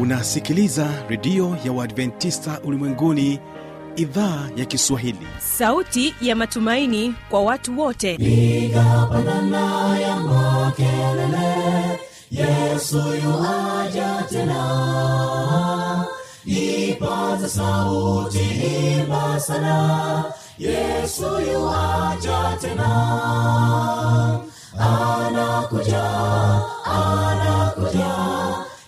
unasikiliza redio ya uadventista ulimwenguni idhaa ya kiswahili. Sauti ya matumaini kwa watu wote. Nigapandana ya makelele yesu yuaja tena. Ipaza sauti imba sana yesu yuaja tena. Anakuja anakuja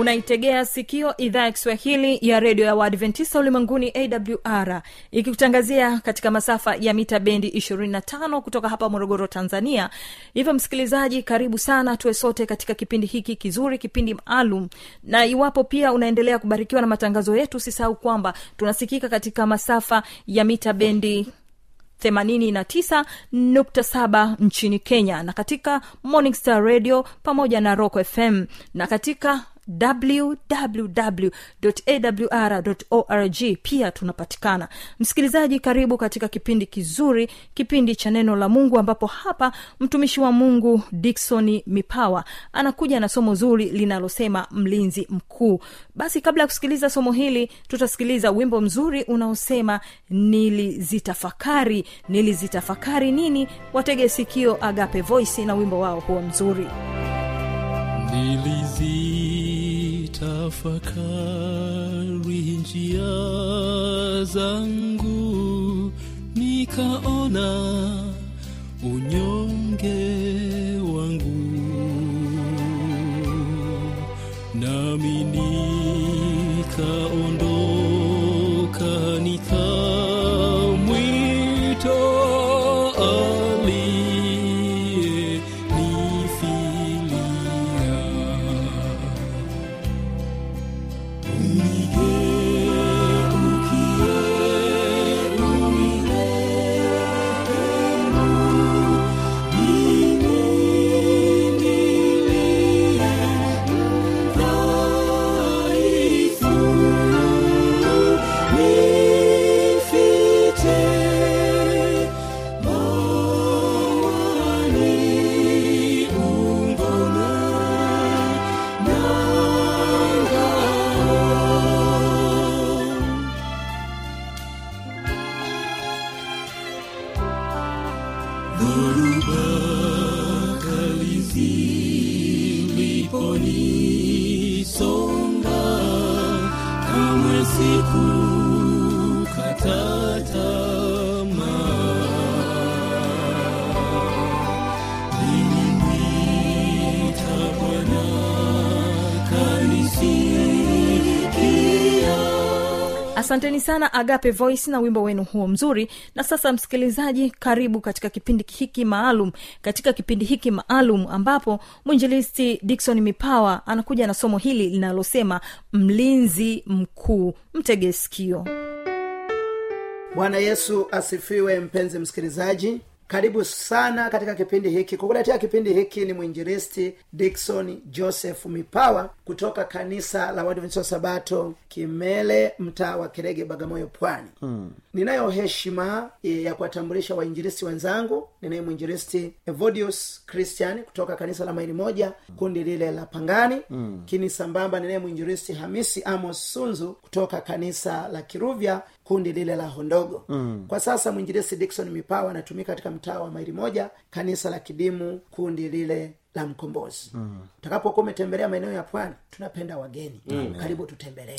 unaitegea sikio idhaa ya kiswahili ya redio ya waadventista ulimwenguni awr ikikutangazia katika masafa ya mita bendi 25 kutoka hapa morogoro tanzania. Hivyo msikilizaji karibu sana tuwe sote katika kipindi hiki kizuri kipindi maalum. Na iwapo pia unaendelea kubarikiwa na matangazo yetu usisahau kwamba tunasikika katika masafa ya mita bendi 89.7 nchini kenya na katika morning star radio pamoja na rock fm na katika www.awr.org pia tunapatikana. Msikilizaji karibu katika kipindi kizuri kipindi cha neno la mungu ambapo hapa mtumishi wa mungu diksoni mipawa anakuja na somo zuri linalosema mlinzi mkuu. Basi kabla ya kusikiliza somo hili tutasikiliza wimbo mzuri unaosema nilizitafakari. Nilizitafakari nini? Watege sikio agape voice na wimbo wao huo mzuri nilizitafakari njia zangu nikaona unyonge wangu. Nami nikaondoka asanteni sana agape voice na wimbo wenu huo mzuri. Na sasa msikilizaji karibu katika kipindi hiki maalum. Katika kipindi hiki maalum ambapo mwinjilisti dikson mipawa anakuja na somo hili linalosema mlinzi mkuu mtege sikio bwana yesu asifiwe mpenzi msikilizaji karibu sana katika kipindi hiki kukuletea kipindi hiki ni mwinjilisti dikson joseph mipawa kutoka kanisa la wadventista wa sabato kimele mtaa wa kirege bagamoyo pwani hmm. Ninayo heshima e, ya kuwatambulisha wainjilisti wenzangu ninaye mwinjilisti evodius christian kutoka kanisa la maili moja kundi lile la pangani hmm. kini sambamba ninaye mwinjilisti hamisi amos sunzu kutoka kanisa la kiruvya kundi lile la hondogo mm. kwa sasa mwinjilisi dikson mipawa anatumika katika mtaa wa maili moja kanisa la kidimu kundi lile la mkombozi. Utakapokuwa umetembelea maeneo ya pwani tunapenda wageni. Amen. karibu tutembelee.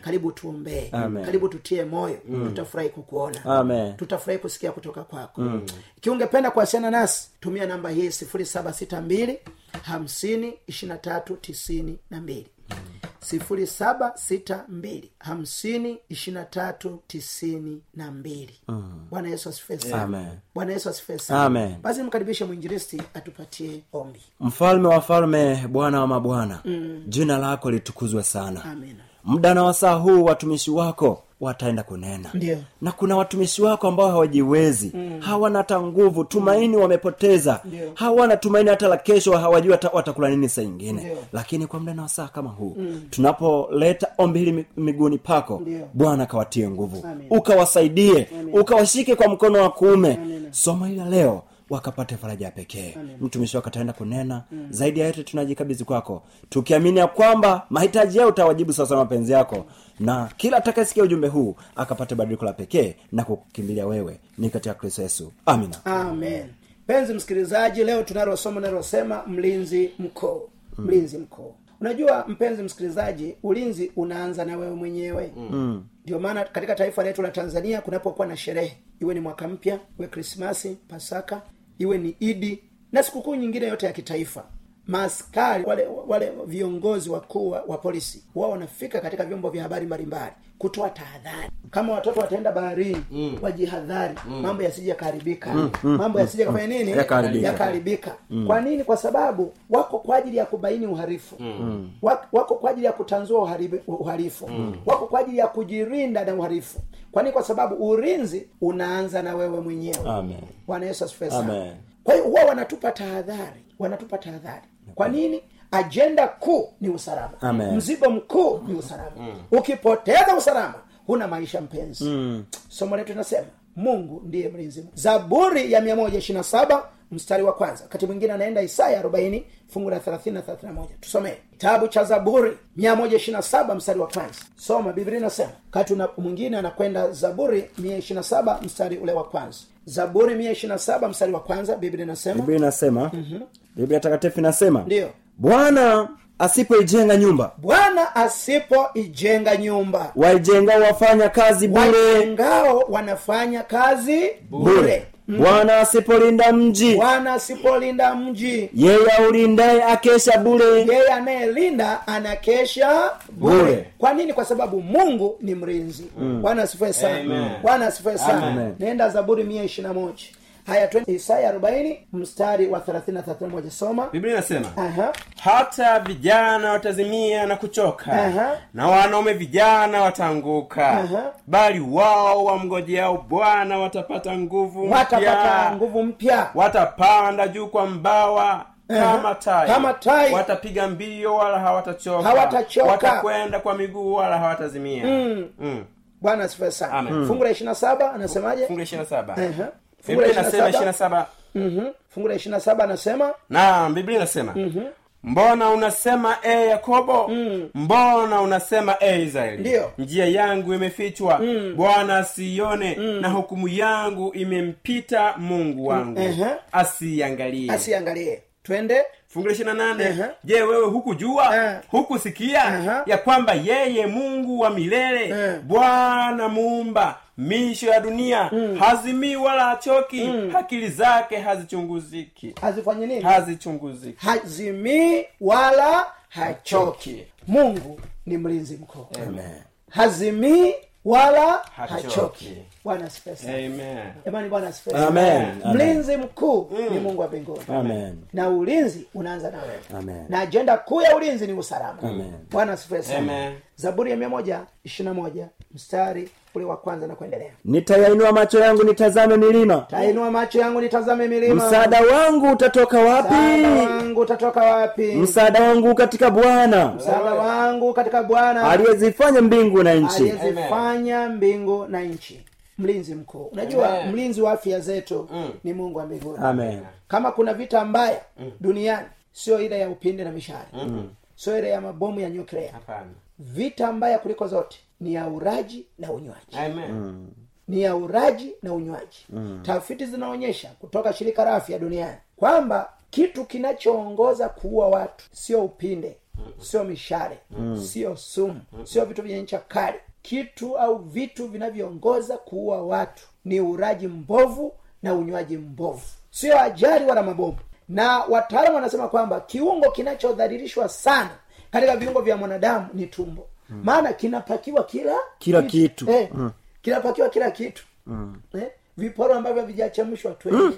Karibu tuombee. Karibu tutie moyo. Tutafurahi kukuona. Tutafurahi kusikia kutoka kwako. Mm. ikiwa ungependa kuwasiliana nasi tumia namba hii sifuri saba sita mbili hamsini ishirina tatu tisini na mbili sifuri saba sita mbili hamsini ishirina tatu tisini na mbili bwana yesu asifiwe sana Amen. bwana yesu asifiwe sana Amen. basi mkaribishe mwinjilisti atupatie ombi mfalme wa falme bwana wa mabwana mm. jina lako litukuzwe sana Amen. muda na wasaa huu watumishi wako wataenda kunena Ndio. na kuna watumishi wako ambao hawajiwezi mm. hawana hata nguvu tumaini wamepoteza Ndio. hawana tumaini hata la kesho hawajui watakula nini saa ingine Ndio. lakini kwa muda na wasaa kama huu mm. tunapoleta ombi hili miguuni pako bwana akawatie nguvu Amen. ukawasaidie ukawashike kwa mkono wa kuume somo hili la leo wakapate faraja ya pekee. Mtumishi wako ataenda kunena. Mm. zaidi ya yote tunajikabizi kwako tukiamini ya kwamba mahitaji yao utawajibu sasa mapenzi yako na kila atakayesikia ujumbe huu akapate badiliko la pekee na kukimbilia wewe. Ni katika kristo yesu. Amina. Amen. Mpenzi msikilizaji leo tunalo somo linalosema mlinzi mkuu mlinzi mkuu unajua mpenzi msikilizaji ulinzi unaanza na wewe mwenyewe. Ndio maana katika taifa letu la tanzania kunapokuwa na sherehe iwe ni mwaka mpya iwe krismasi pasaka iwe ni idi na sikukuu nyingine yote ya kitaifa maaskari wale wale viongozi wakuu wa, wa polisi wao wanafika katika vyombo vya habari mbalimbali kutoa tahadhari kama watoto wataenda baharini mm. wajihadhari mm. mambo yasije yakaharibika mm. mambo yasije mm. nini Yakaharibika. yakaharibika mm. kwa nini kwa sababu wako kwa ajili ya kubaini uharifu mm. wako kwa ajili ya kutanzua uharifu mm. wako kwa ajili ya kujirinda na uharifu kwa nini kwa sababu ulinzi unaanza na wewe mwenyewe Amen. bwana yesu asifiwe sana kwa hiyo huwa wanatupa tahadhari wanatupa tahadhari kwa nini? Ajenda kuu ni usalama. Amen. mzigo mkuu ni usalama. Ukipoteza usalama huna maisha mpenzi. Mm. somo letu linasema mungu ndiye mlinzi zaburi ya 127 mstari wa kwanza. Wakati mwingine anaenda isaya 40 fungu la 30 na 31 tusomee. Kitabu cha zaburi 127 mstari wa kwanza. Soma biblia inasema wakati mwingine anakwenda zaburi 127 mstari ule wa kwanza zaburi 127 mstari wa kwanza biblia inasema. Biblia inasema mm-hmm. biblia takatifu inasema ndio. Bwana asipoijenga nyumba. Bwana asipoijenga nyumba. Waijengao wafanya kazi bure. Waijengao wanafanya kazi bure bwana asipolinda mji. Bwana asipolinda mji. Yeye aulindaye akesha bure. Yeye anayelinda anakesha bure. Bure. kwa nini? Kwa sababu mungu ni mlinzi. Bwana asifue sana. Bwana asifue sana. Naenda zaburi mia ishirina moja twende isaya arobaini mstari wa thelathini na thelathini na moja soma biblia inasema hata vijana watazimia na kuchoka Aha. na wanaume vijana wataanguka bali wao wamgojeao bwana watapata nguvu watapata mpya. nguvu mpya watapanda juu kwa mbawa kama tai Kama tai. watapiga mbio wala hawatachoka Hawatachoka. watakwenda kwa miguu wala hawatazimia mm. Mm. bwana asifue sana fungu la ishirina saba anasemaje fungu la ishirini na saba Aha. Biblia inasema ishirini na saba. Mhm. fungu la ishirina saba anasema naam biblia inasema. Mbona unasema e yakobo? Mbona unasema e israeli? Ndiyo. njia yangu imefichwa. Bwana asiione na hukumu yangu imempita mungu wangu. Ehe. asiangalie. Asiangalie. Twende. Fungu la ishirina nane. Ehe. je wewe hukujua? Eh. hukusikia? Aha. ya kwamba yeye mungu wa milele Eh. bwana muumba misho ya dunia. Hazimii wala hachoki. Akili zake hazichunguziki. Hazifanyi nini? Hazichunguziki. Hazimii wala hachoki. Mungu ni mlinzi mkuu. Hazimii wala hachoki. bwana asifiwe bwana asifiwe. Mlinzi mkuu ni mungu wa mbinguni. Na ulinzi unaanza na wewe. Na ajenda kuu ya ulinzi ni usalama. Bwana asifiwe sana. Zaburi ya mia moja ishirina moja mstari ule wa kwanza na kuendelea. Nitayainua macho yangu nitazame milima. Tainua macho yangu nitazame milima. Msaada wangu utatoka wapi? Msaada wangu utatoka wapi? Msaada wangu katika bwana. Msaada wangu katika bwana. Aliyezifanya mbingu na nchi. Aliyezifanya mbingu na nchi. Mlinzi mkuu. Unajua mlinzi wa afya zetu ni mungu wa mbinguni. Amen. Kama kuna vita mbaya duniani sio ile ya upinde na mishari sio ile ya mabomu ya nyuklia. Vita mbaya kuliko zote ni ya uraji na unywaji. Amen. Ni ya uraji na unywaji. Mm. tafiti zinaonyesha kutoka shirika la afya duniani kwamba kitu kinachoongoza kuua watu sio upinde sio mishale mm. sio sumu sio vitu vyenye ncha kali. Kitu au vitu vinavyoongoza kuua watu ni uraji mbovu na unywaji mbovu. Sio ajali wala mabomu. Na wataalamu wanasema kwamba kiungo kinachodhalilishwa sana katika viungo vya mwanadamu ni tumbo maana kinapakiwa kila Kila kitu. eh, kinapakiwa kila kitu. Eh, viporo ambavyo vijachemshwa twende.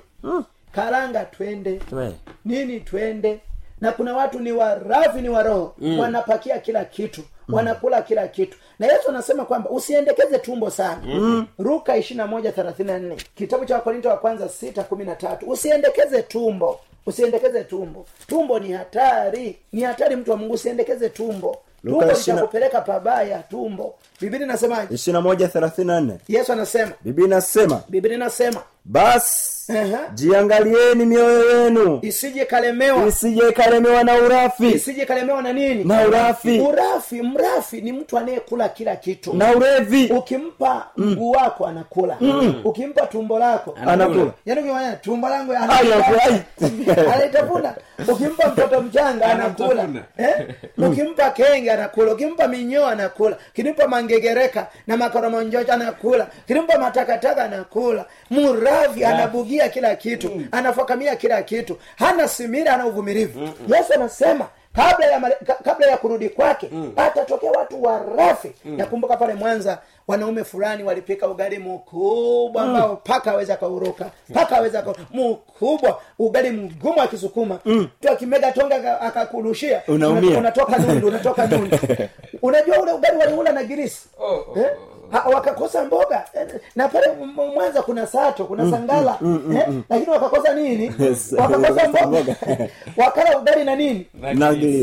Karanga twende. Twe. nini twende. Na kuna watu ni warafi ni waroho. Mm. wanapakia kila kitu. Wanakula kila kitu. Na yesu anasema kwamba usiendekeze tumbo sana. Mm. ruka ishirina moja thelathini na nne. Kitabu cha wakorinto wa kwanza sita kumi na tatu. Usiendekeze tumbo. Usiendekeze tumbo. Tumbo ni hatari. Ni hatari mtu wa mungu. Usiendekeze tumbo tumbo litakupeleka pabaya tumbo biblia inasemaje? ishirina moja thelathini na nne. Yesu anasema. Biblia inasema biblia inasema. Basi Aha. jiangalieni mioyo yenu isije kalemewa. isije kalemewa na urafi. Isije kalemewa na nini? Na urafi. Urafi mrafi ni mtu anayekula kila kitu. Na ulevi. Ukimpa mguu wako anakula. Ukimpa tumbo lako Anakula. yaani tumbo langu Ai, ai, anaitafuna ukimpa mtoto mchanga anakula. Eh? ukimpa kenge anakula. Ukimpa minyoo anakula. Ukimpa mangegereka na makoromonjocho anakula ukimpa matakataka anakula muravi anabugia kila kitu anafakamia kila kitu hana simira ana uvumilivu. Yesu anasema kabla ya male- kabla ya kurudi kwake atatokea watu warafi nakumbuka pale mwanza wanaume fulani walipika ugali mkubwa ambao paka aweza kauruka paka aweza ka mkubwa ugali mgumu akisukuma. Tu akimega tonga akakurushia Unaumia. Unatoka nundu unatoka nundu. Unajua ule ugali waliula na girisi? Eh? Ha- wakakosa mboga. Eh, na pale mwanza kuna sato kuna sangala. eh? lakini wakakosa nini? Yes. wakakosa mboga. wakala ugali na nini?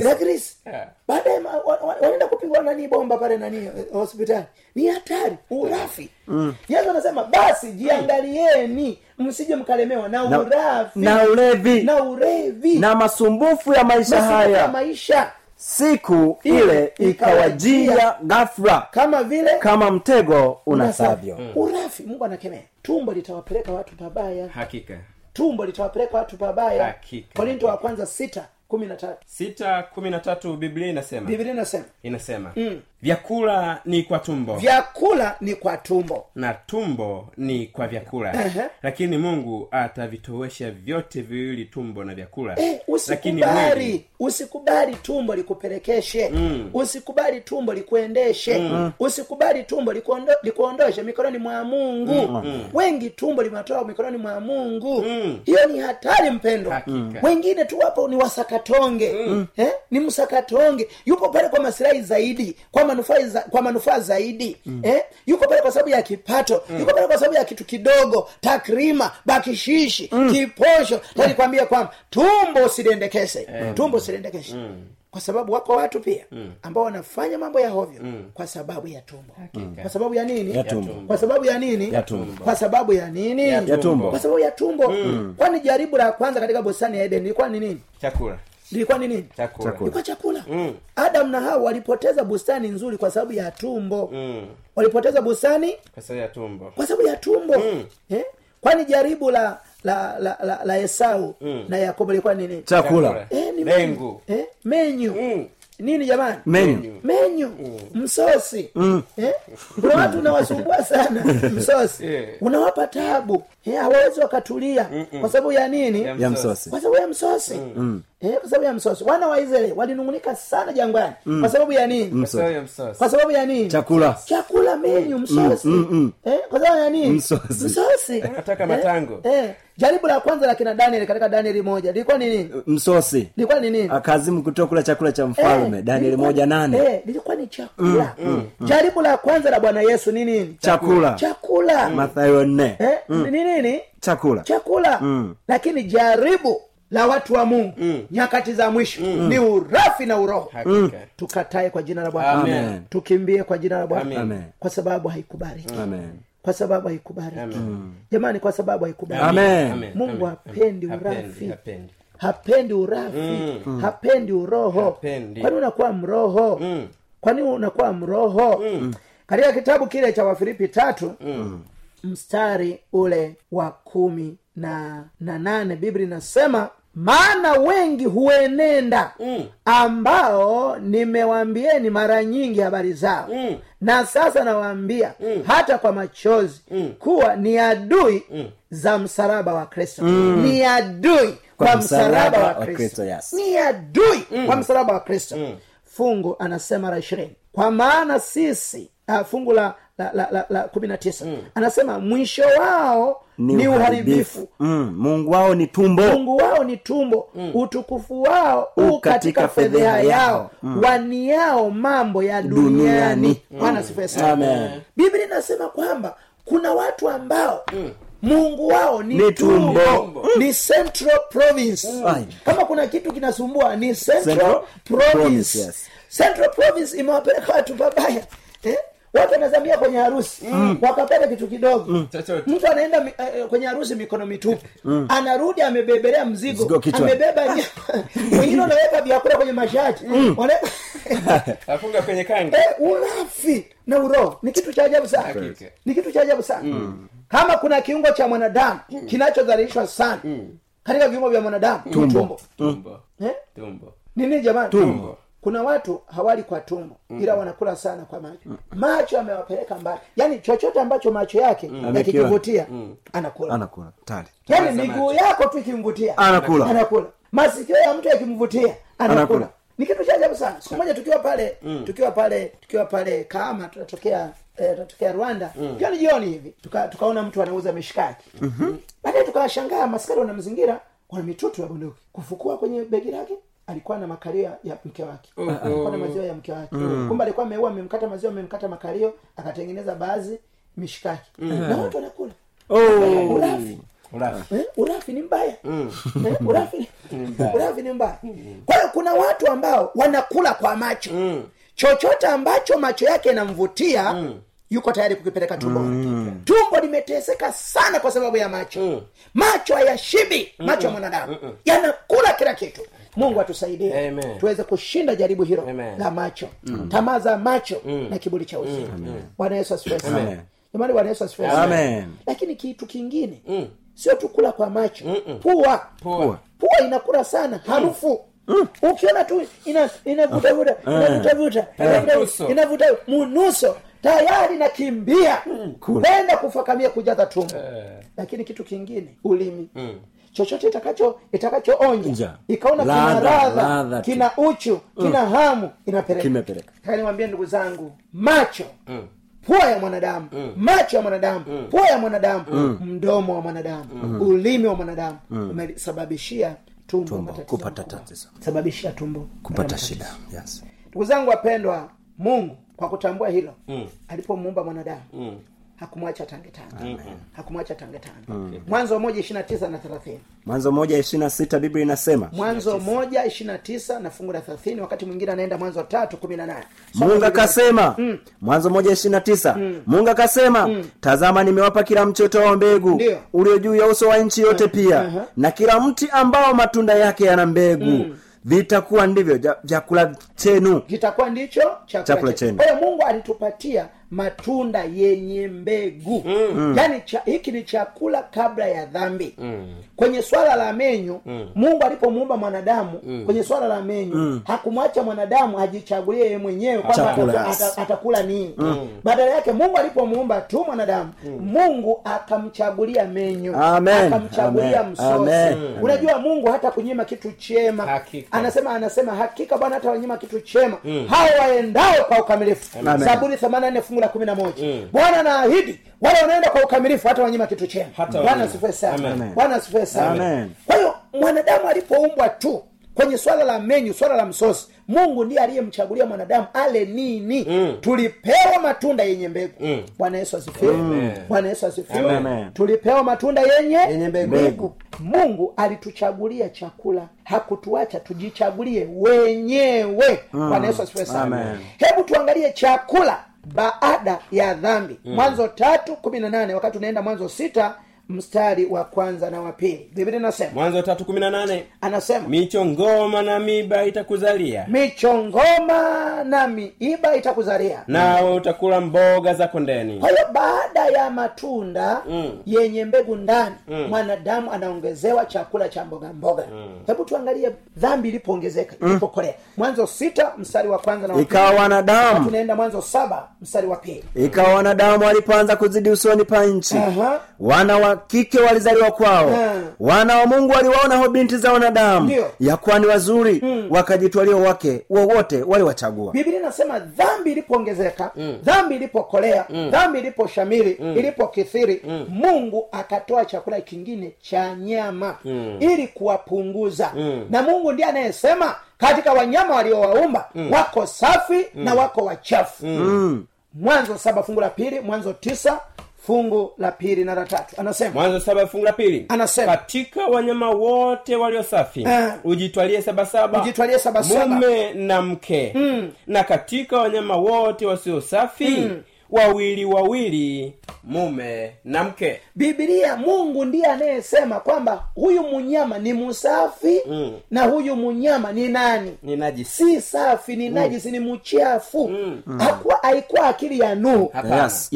Na grisi baadaye wanaenda kupigwa nani bomba pale nani eh, hospitali. Ni hatari. Urafi. Yesu anasema basi jiangalieni msije mkalemewa na Na- urafi. na ulevi. Na urevi. Na masumbufu ya maisha ya haya. maisha siku ile ikawajia ghafla kama vile kama mtego unasavyo. urafi mungu anakemea. Tumbo litawapeleka watu pabaya. Hakika. Tumbo litawapeleka watu pabaya. Hakika. korinto wa kwanza sita kumi na tatu. Sita kumi na tatu biblia inasema. Biblia inasema. Inasema vyakula ni kwa tumbo. Vyakula ni kwa tumbo. Na tumbo ni kwa vyakula. Ehe. lakini mungu atavitowesha vyote viwili tumbo na vyakula. Eh, usikubali usikubali tumbo likupelekeshe. Usikubali tumbo likuendeshe. Usikubali tumbo likuondo, likuondoshe mikononi mwa mungu. Wengi tumbo limetoa mikononi mwa mungu. Hiyo ni hatari mpendo Hakika. wengine tu wapo ni wasakatonge. Eh? ni msakatonge. Yupo pale kwa masilahi zaidi kwa manufaa za, kwa manufaa zaidi eh? yuko pale kwa sababu ya kipato yuko pale kwa sababu ya kitu kidogo takrima bakishishi kiposho. Talikwambia kwamba tumbo usiliendekese tumbo usiliendekeshe kwa sababu wako watu pia ambao wanafanya mambo ya hovyo kwa sababu ya tumbo. Kwa sababu ya nini? Ya tumbo. kwa sababu ya nini? Ya tumbo. kwa sababu ya nini? Ya tumbo. kwa sababu ya tumbo. Kwani jaribu la kwanza katika bustani ya eden ilikuwa ni nini? Chakula lilikuwa ni nini? Chakula, ilikuwa chakula. adam na hawa walipoteza bustani nzuri kwa sababu ya tumbo. Mm. walipoteza bustani? Kwa sababu ya tumbo. Kwa sababu ya tumbo. Eh? kwani jaribu la la la, la, la esau na yakobo ilikuwa ni nini? Chakula. Eh, ni menyu eh? menyu. Mm. Nini jamani? Menyu. Menyu. Msosi. Eh? kuna watu unawasumbua sana msosi. Yeah. unawapa tabu. Eh, hawawezi wakatulia. Kwa sababu ya nini? Ya ya msosi. kwa sababu ya msosi. Eh, kwa sababu ya msosi. Wana wa israeli walinungunika sana jangwani. Kwa sababu ya nini? Kwa sababu ya msosi. Kwa sababu ya nini? Chakula. Chakula menyu msosi. Eh, kwa sababu ya nini? Msosi. msosi. Nataka matango. eh, eh. Jaribu la kwanza la kina danieli katika danieli moja. Lilikuwa nini? Msosi. Lilikuwa nini? Akazimu kutoa kula chakula cha mfalme. Eh, danieli moja ni- nane. Eh, lilikuwa ni chakula. Jaribu la kwanza la bwana yesu ni nini? Chakula. Chakula. Mathayo nne. Eh, ni nini? Chakula. Chakula. Lakini jaribu la watu wa mungu. Nyakati za mwisho. Ni urafi na uroho. Mm. tukatae kwa jina la bwana. Tukimbie kwa jina la bwana. Kwa sababu haikubariki amen kwa sababu haikubariki jamani kwa sababu haikubariki mungu hapendi urafi. hapendi. hapendi urafi. Hapendi uroho. Kwani unakuwa mroho? Kwani unakuwa mroho? Katika kitabu kile cha wafilipi tatu mstari ule wa kumi na na nane biblia inasema maana wengi huenenda ambao nimewambieni mara nyingi habari zao. Na sasa nawaambia hata kwa machozi kuwa ni adui za msalaba wa kristo. Ni adui kwa msalaba wa kristo. Yes. ni adui kwa msalaba wa kristo. Fungu anasema la ishirini. Kwa maana sisi uh, fungu la la, la, la, la kumi na tisa. Anasema mwisho wao ni uharibifu. mm, mungu wao ni tumbo. Mungu wao ni tumbo. Utukufu wao u katika fedheha yao. waniao mambo ya duniani. Bwana sana. Biblia inasema kwamba kuna watu ambao mungu wao ni, Ni tumbo. tumbo. Ni central province. Mm. kama kuna kitu kinasumbua ni central, Central province, province, yes. central province imewapeleka watu pabaya eh? Watu wanazamia kwenye harusi. Wakapata kitu kidogo. Mm. mtu anaenda mi- eh, kwenye harusi mikono mitupu. Anarudi amebebelea mzigo, amebeba wengine wanaweka vyakula kwenye mashati. Afunga kwenye kangi Eh, ulafi na uroho. Ni kitu cha ajabu sana. Okay. ni kitu cha ajabu sana. Kama kuna kiungo cha mwanadamu kinachodhalilishwa sana katika viungo vya mwanadamu tumbo. tumbo tumbo. Eh? tumbo. Nini jamani? Tumbo. Kuna watu hawali kwa tumbo ila wanakula sana kwa macho. Macho yamewapeleka mbali. Yaani chochote ambacho macho yake yakikivutia anakula. Anakula. Tari yaani miguu yako tu ikimvutia Anakula. anakula. Masikio ya mtu yakimvutia anakula. Anakula. ni kitu cha ajabu sana. Siku moja tukiwa pale tukiwa pale tukiwa pale kama tunatokea eh, tunatokea rwanda. Jioni jioni hivi tuka, tukaona mtu anauza mishikaki. Baadaye tukawashangaa maskari wanamzingira wana mitutu ya bunduki. Kufukua kwenye begi lake alikuwa na makalio ya- mke wake. Alikuwa na maziwa ya mke wake. Kumbe alikuwa ameua amemkata maziwa amemkata makalio akatengeneza baadhi mishikaki. Na watu wanakula. Ulafi ulafi eh, urafi ni mbaya. Eh, urafi, urafi ni mbaya. Kwa hiyo kuna watu ambao wanakula kwa macho. Chochote ambacho macho yake yanamvutia yuko tayari kukipeleka tumboni tumbo limeteseka sana kwa sababu ya macho. Macho hayashibi macho ya mwanadamu. Yanakula kila kitu mungu atusaidie. Amen. tuweze kushinda jaribu hilo Amen. la macho. Tamaa za macho na kiburi cha uzima. Bwana yesu asifiwe sana. Jamani bwana yesu asifiwe sana. Lakini kitu kingine sio tu kula kwa macho. Pua. Pua. pua. Inakula sana. Harufu. Ukiona tu ina- inavutavuta inavutavuta inavutavuta, inavuta munuso. Tayari nakimbia. Kwenda kufakamia kujaza tumbo. Lakini kitu kingine ulimi chochote itakacho itakachoonja ikaona kina radha kina uchu kina hamu inapeleka. Ndugu zangu macho. Pua ya mwanadamu. Macho ya mwanadamu. Pua ya mwanadamu. Mdomo wa mwanadamu. Ulimi wa mwanadamu. Umesababishia tumbo, matatizo kupata tatizo. Sababishia tumbo kupata shida yes. ndugu zangu wapendwa mungu kwa kutambua hilo alipomuumba mwanadamu hakumwacha tange tange. Hakumwacha tangetange tange. Mwanzo moja ishiri na tisa na thelathini. Mwanzo moja ishiri na sita biblia inasema mwanzo moja ishiri na tisa na fungu la thelathini wakati mwingine anaenda mwanzo tatu kumi na nane. Mungu akasema mwanzo moja ishiri na tisa mungu akasema tazama nimewapa kila mchoto wa mbegu ulio juu ya uso wa nchi yote pia na kila mti ambao matunda yake yana mbegu. Vitakuwa ndivyo ja- vyakula chenu. Vitakuwa ndicho chakula Chakula chenu. kwa hiyo mungu alitupatia matunda yenye mbegu mm. yaani cha, hiki ni chakula kabla ya dhambi mm. kwenye swala la menyu mm. mungu alipomuumba mwanadamu mm. kwenye swala la menyu mm. hakumwacha mwanadamu ajichagulie yeye mwenyewe kwamba atakula nini mm. badala yake mungu alipomuumba tu mwanadamu mm. mungu akamchagulia menyu Amen. akamchagulia msosi unajua mungu hata kunyima kitu chema Hakika. anasema anasema hakika bwana hata wanyima kitu chema hao waendao kwa ukamilifu zaburi 84 fungu la kumi na moja. Bwana anaahidi wale wanaenda kwa ukamilifu hata wanyima kitu chema. Bwana asifiwe sana. Bwana sana. Kwa hiyo mwanadamu alipoumbwa tu kwenye swala la menyu swala la msosi mungu ndiye aliyemchagulia mwanadamu ale nini? Mm. tulipewa matunda yenye mbegu. Mm. bwana yesu asifiwe. Bwana yesu asifiwe. Tulipewa matunda yenye, Yenye mbegu. mbegu. Mungu alituchagulia chakula. Hakutuacha tujichagulie wenyewe. Bwana yesu asifiwe sana. Hebu tuangalie chakula baada ya dhambi. Mwanzo tatu kumi na nane wakati unaenda mwanzo sita mstari wa kwanza na wa pili. Biblia inasema mwanzo tatu kumi na nane. anasema michongoma na miba itakuzalia. michongoma na miiba itakuzalia. Nawe utakula mboga za kondeni. Kwa hiyo baada ya matunda mm. yenye mbegu ndani mm. mwanadamu anaongezewa chakula cha mboga mboga. Hebu tuangalie dhambi ilipoongezeka ilipokolea. Mwanzo sita mstari wa kwanza na ikawa wanadamu tunaenda mwanzo saba mstari wa pili. Ikawa wanadamu walipoanza kuzidi usoni pa nchi. Wana wa kike walizaliwa kwao. Yeah. wana wa mungu waliwaona hao binti za wanadamu. Yakwani ni wazuri wakajitwalia wake wowote waliwachagua. Biblia inasema dhambi ilipoongezeka dhambi ilipokolea dhambi iliposhamiri ilipokithiri mungu akatoa chakula kingine cha nyama ili kuwapunguza. Na mungu ndiye anayesema katika wanyama waliowaumba wako safi na wako wachafu. Mwanzo saba fungu la pili mwanzo tisa fungu la pili na la tatu. Anasema mwanzo saba fungu la pili. Anasema. katika wanyama wote walio safi uh, ujitwalie sabasaba Ujitwalie sabasaba. mume na mke. Na katika wanyama wote wasio safi wawili wawili mume na mke. Bibilia mungu ndiye anayesema kwamba huyu munyama ni musafi Mm. na huyu munyama ni nani? Ni najisi. Si safi ni najisi ni mchafu. Mm. haikuwa akili ya nuhu. Yes,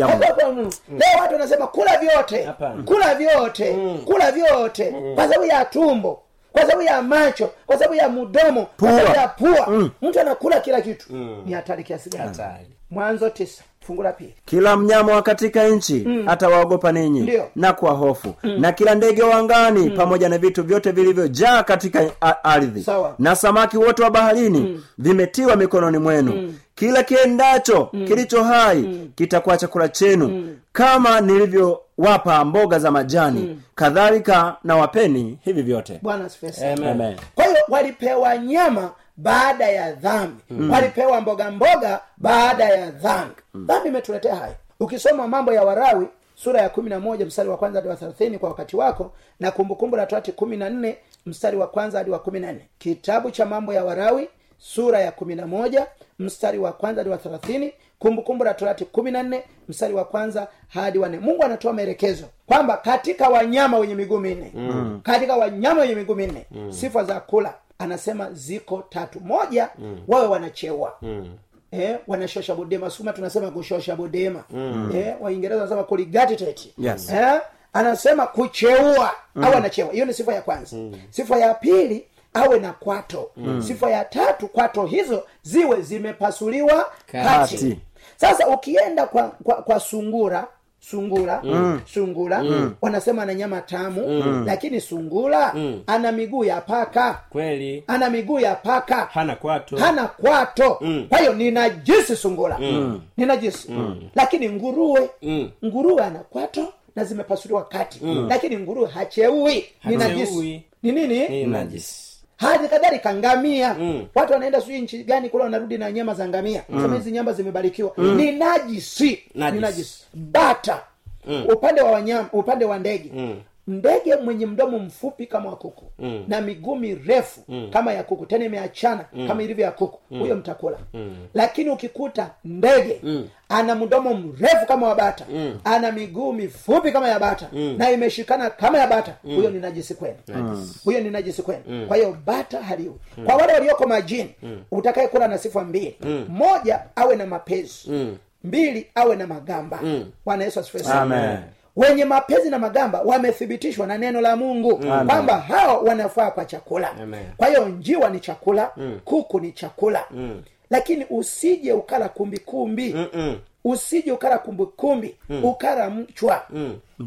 leo watu wanasema kula vyote. Hapana. kula vyote. Kula vyote. Kwa sababu ya tumbo. Kwa sababu ya macho. Kwa sababu ya mdomo. Kwa sababu ya pua. Mtu anakula kila kitu. Ni hatari kiasi gani? Hatari. Mwanzo tisa. Fungu la pili. Kila mnyama wa katika nchi atawaogopa ninyi na kwa hofu. Na kila ndege wa angani pamoja na vitu vyote vilivyojaa katika ardhi. Sawa. na samaki wote wa baharini vimetiwa mikononi mwenu. Kila kiendacho kilicho hai kitakuwa chakula chenu. Kama nilivyowapa mboga za majani kadhalika na wapeni hivi vyote. Bwana asifiwe. Amen. Amen. kwa hiyo walipewa nyama baada ya dhambi. Walipewa mboga mboga baada ya dhambi. Dhambi imetuletea haya. Ukisoma mambo ya warawi sura ya kumi na moja mstari wa kwanza hadi wa thelathini kwa wakati wako na kumbukumbu la torati kumi na nne mstari wa kwanza hadi wa kumi na nne. Kitabu cha mambo ya warawi sura ya kumi na moja mstari wa kwanza hadi wa thelathini. Kumbukumbu la torati kumi na nne mstari wa kwanza hadi wanne mungu anatoa maelekezo kwamba katika wanyama wenye miguu minne mm. katika wanyama wenye miguu minne mm. sifa za kula anasema ziko tatu moja mm. wawe wanacheua mm Eh, wanashosha bodema suma tunasema kushosha bodema mm. eh, waingereza wanasema kuligatitete Yes. eh, anasema kucheua mm. au anacheua hiyo ni sifa ya kwanza mm. sifa ya pili awe na kwato mm. sifa ya tatu kwato hizo ziwe zimepasuliwa kati, Kati. sasa ukienda kwa, kwa, kwa sungura sungura. Mm. sungura. Mm. wanasema ana nyama tamu mm. lakini sungura mm. ana miguu ya paka. Kweli. Ana miguu ya paka. Hana kwato. Hana kwato. Kwa hiyo ni najisi sungura. Mm. ni najisi mm. lakini nguruwe. Mm. nguruwe ana kwato na zimepasuliwa kati. Mm. lakini nguruwe hacheui. Ni ni nini? Ni najisi hadi kadhalika ngamia. Mm. watu wanaenda sijui nchi gani kule wanarudi na nyama za ngamia. Sema hizi nyama zimebarikiwa. Ni najisi. Najisi. ni najisi. Bata. Upande wa wanyama upande wa ndege ndege mwenye mdomo mfupi kama wa kuku na miguu mirefu kama ya kuku tena imeachana kama ilivyo ya kuku huyo mtakula. Lakini ukikuta ndege ana mdomo mrefu kama wa bata ana miguu mifupi kama ya bata na imeshikana kama ya bata huyo ni najisi kwenu. Huyo ni najisi kwenu. Kwa hiyo bata haliwi kwa wale walioko majini utakaye kula na sifa mbili. Moja awe na mapezi mbili awe na magamba. Bwana yesu asifiwe sana. Wenye mapenzi na magamba wamethibitishwa na neno la mungu kwamba hao wanafaa kwa chakula. Amen. kwa hiyo njiwa ni chakula kuku ni chakula. Lakini usije ukala kumbikumbi. Mm-mm. usije ukala kumbikumbi ukala mchwa.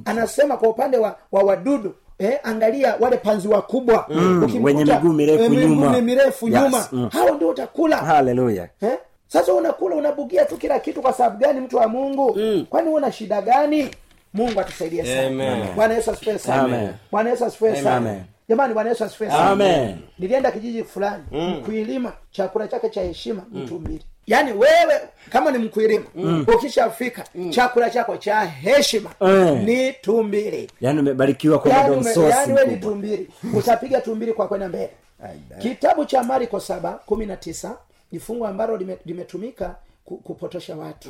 Anasema kwa upande wa, wa wadudu Eh, angalia wale panzi wakubwa. Ukimkuta, wenye miguu mirefu eh, nyuma. mirefu Yes. nyuma. Mm. hao ndio utakula. Haleluya eh? sasa unakula unabugia tu kila kitu kwa sababu gani mtu wa mungu? Mm. kwani una shida gani mungu atusaidie sana. Bwana yesu asifiwe sana. Bwana yesu asifiwe sana. Jamani bwana yesu asifiwe sana. Nilienda kijiji fulani mkuilima chakula chake cha heshima mtu mbili. Yaani wewe kama ni mkuilima ukishafika chakula chako cha heshima mm. ni tumbili. Yaani umebarikiwa kwa Yaani we ni tumbili. Utapiga tumbili kwa kwenda mbele. Kitabu cha mariko saba kumi na tisa ni fungu ambalo lime- limetumika ku- kupotosha watu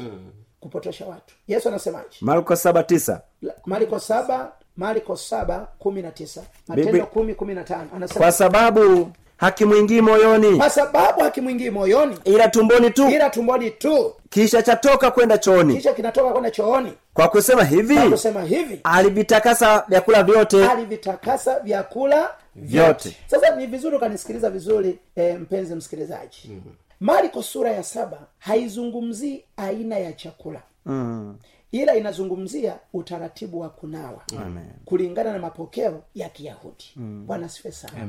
kupotosha watu. Yesu anasemaje? Marko saba tisa. La- saba mariko saba kumi na tisa. Matendo kumi kumi na tano. Anasema kwa sababu hakimwingii moyoni. Kwa sababu hakimwingii moyoni. Ila tumboni tu. Ila tumboni tu. Kisha chatoka kwenda chooni. Kisha kinatoka kwenda chooni. Kwa kusema hivi kwa kusema hivi. alivitakasa vyakula vyote. Alivitakasa vyakula Vyote. sasa ni vizuri ukanisikiliza vizuri e, mpenzi msikilizaji. Mm-hmm. Marko sura ya saba haizungumzii aina ya chakula. Mm. ila inazungumzia utaratibu wa kunawa Amen. kulingana na mapokeo ya kiyahudi. Bwana asifiwe sana.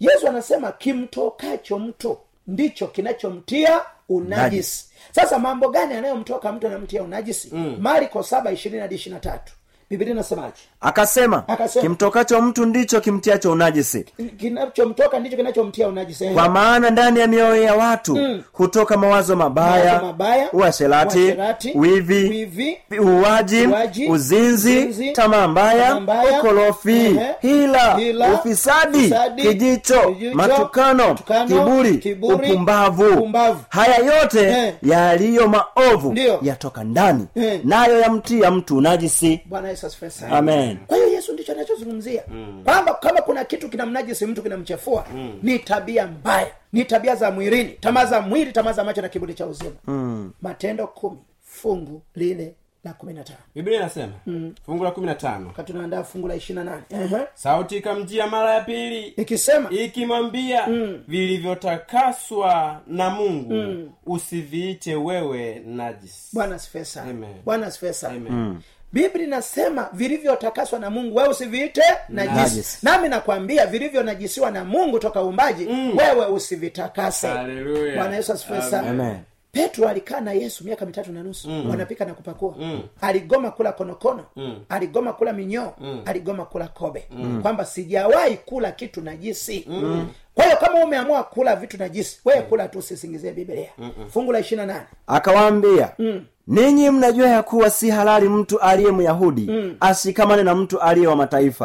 Yesu anasema kimtokacho mtu ndicho kinachomtia unajisi. Sasa mambo gani anayomtoka mtu anamtia unajisi? Mm. marko saba ishirini hadi ishiri na tatu. Bibilia inasemaje akasema Akasema. kimtokacho mtu ndicho kimtiacho unajisi kinachomtoka ndicho kinachomtia unajisi kwa maana ndani ya mioyo ya watu hutoka mawazo mabaya, Mawazo mabaya, uasherati wivi, wivi, uwaji, uwaji, uzinzi, uzinzi, tamaa mbaya ukorofi hila, hila, ufisadi, ufisadi, kijicho, kijicho, matukano, matukano, kiburi, kiburi, upumbavu. upumbavu. haya yote Eh. yaliyo maovu yatoka ndani Eh. nayo yamtia mtu unajisi bwana yesu asifiwe sana amen kwa hiyo yesu ndicho anachozungumzia. Kwamba kama kuna kitu kinamnajisi mtu kinamchafua ni tabia mbaya ni tabia za mwilini tamaa za mwili tamaa za macho na kiburi cha uzima. Matendo kumi fungu lile la kumi na tano. Biblia inasema fungu la kumi na tano. Wakati tunaandaa fungu la ishiri na nane. Sauti ikamjia mara ya pili. Ikisema ikimwambia vilivyotakaswa na mungu usiviite wewe najis bwana sifesa Amen. bwana sifesa Amen. Biblia inasema vilivyotakaswa na mungu wewe usiviite najisi. nami nakwambia vilivyonajisiwa na mungu toka uumbaji wewe usivitakase. Bwana yesu asifue sana. Amen petro alikaa na yesu miaka mitatu na nusu mm. wanapika na kupakua mm. aligoma kula konokono mm. aligoma kula minyoo mm. aligoma kula kobe mm. kwamba sijawahi kula kitu najisi mm. kwa hiyo kama umeamua kula vitu najisi wewe kula tu usisingizie biblia Mm-mm. fungu la ishirina nane akawaambia ninyi mnajua ya kuwa si halali mtu aliye myahudi ashikamane na mtu aliye wa mataifa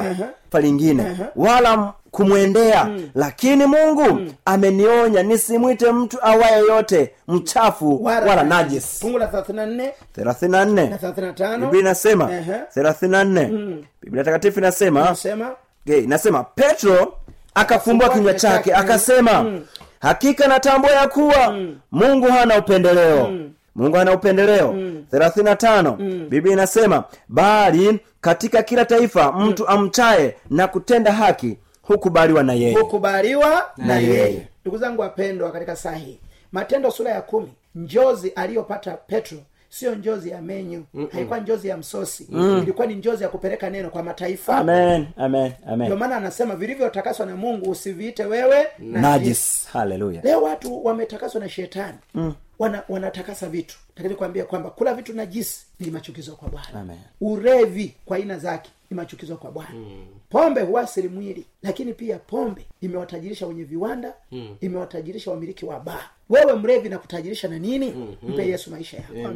uh lingine wala m- mm. lakini mungu amenionya nisimwite mtu awaye yote mchafu wala, najis. Fungu la thelathini na nne. 34 na thelathini na tano. Biblia inasema. 34 biblia takatifu inasema inasema? okay, inasema petro akafumbua kinywa chake akasema hakika natambua ya kuwa mungu hana upendeleo. Mungu hana upendeleo. Thelathini na tano. Biblia inasema bali katika kila taifa mtu amchaye na kutenda haki hukubaliwa na yeye. Hukubaliwa na Na yeye. ndugu zangu wapendwa katika saa hii matendo sura ya kumi njozi aliyopata petro sio njozi ya menyu haikuwa njozi ya msosi ilikuwa ni njozi ya kupeleka neno kwa mataifa. Amen amen ndio amen maana anasema vilivyotakaswa na mungu usiviite wewe najis. haleluya leo watu wametakaswa na shetani. Mm. wana, wanatakasa vitu. Lakini kwambia kwamba kula vitu najisi ni machukizo kwa bwana. Urevi kwa aina zake ni machukizo kwa bwana mm. pombe huasiri mwili lakini pia pombe imewatajirisha wenye viwanda mm. imewatajirisha wamiliki wa baa wewe mrevi na kutajirisha na nini mm-hmm. mpe yesu maisha yako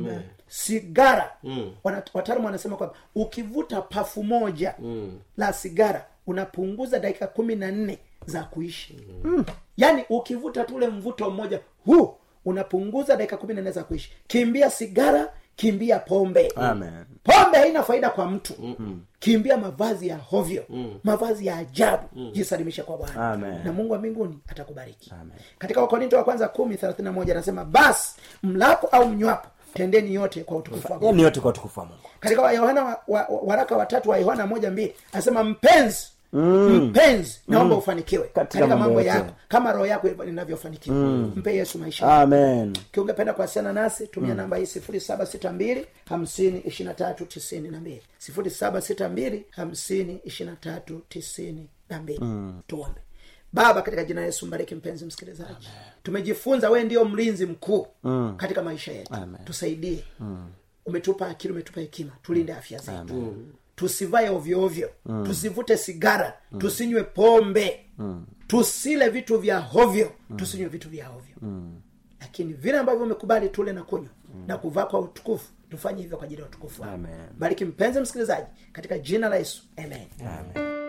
sigara mm. wataalamu wanasema kwamba ukivuta pafu moja mm. la sigara unapunguza dakika kumi na nne za kuishi mm. yaani ukivuta tule mvuto mmoja huu unapunguza dakika kumi na nne za kuishi kimbia sigara kimbia pombe Amen. Pombe haina faida kwa mtu mm-hmm. kimbia mavazi ya hovyo mm. mavazi ya ajabu mm. jisalimishe kwa bwana Amen. na mungu wa mbinguni atakubariki katika wakorinto wa kwanza kumi thelathini na moja anasema basi mlapo au mnywapo tendeni yote kwa utukufu wa Mungu yani yote kwa tukufu wa mungu katika wa yohana wa, wa, wa, waraka watatu wa yohana moja mbili anasema mpenzi mm. mpenzi naomba ufanikiwe katika, mambo yako kama roho yako inavyofanikiwa. Mm. mpe yesu maisha amen. Kiungependa kuwasiliana nasi tumia namba hii sifuri saba sita mbili hamsini ishiri tatu tisini na mbili. sifuri saba sita mbili hamsini ishiri tatu tisini na mbili. Tuombe. Baba katika jina yesu mbariki mpenzi msikilizaji. Tumejifunza wee ndiyo mlinzi mkuu mm. katika maisha yetu. Tusaidie. Mm. umetupa akili umetupa hekima. Tulinde afya zetu tusivae ovyoovyo mm. tusivute sigara mm. tusinywe pombe mm. tusile vitu vya hovyo mm. tusinywe vitu vya hovyo mm. lakini vile ambavyo umekubali tule na kunywa mm. na kuvaa kwa utukufu tufanye hivyo kwa ajili ya utukufu. Bariki mpenzi msikilizaji katika jina la yesu amen, amen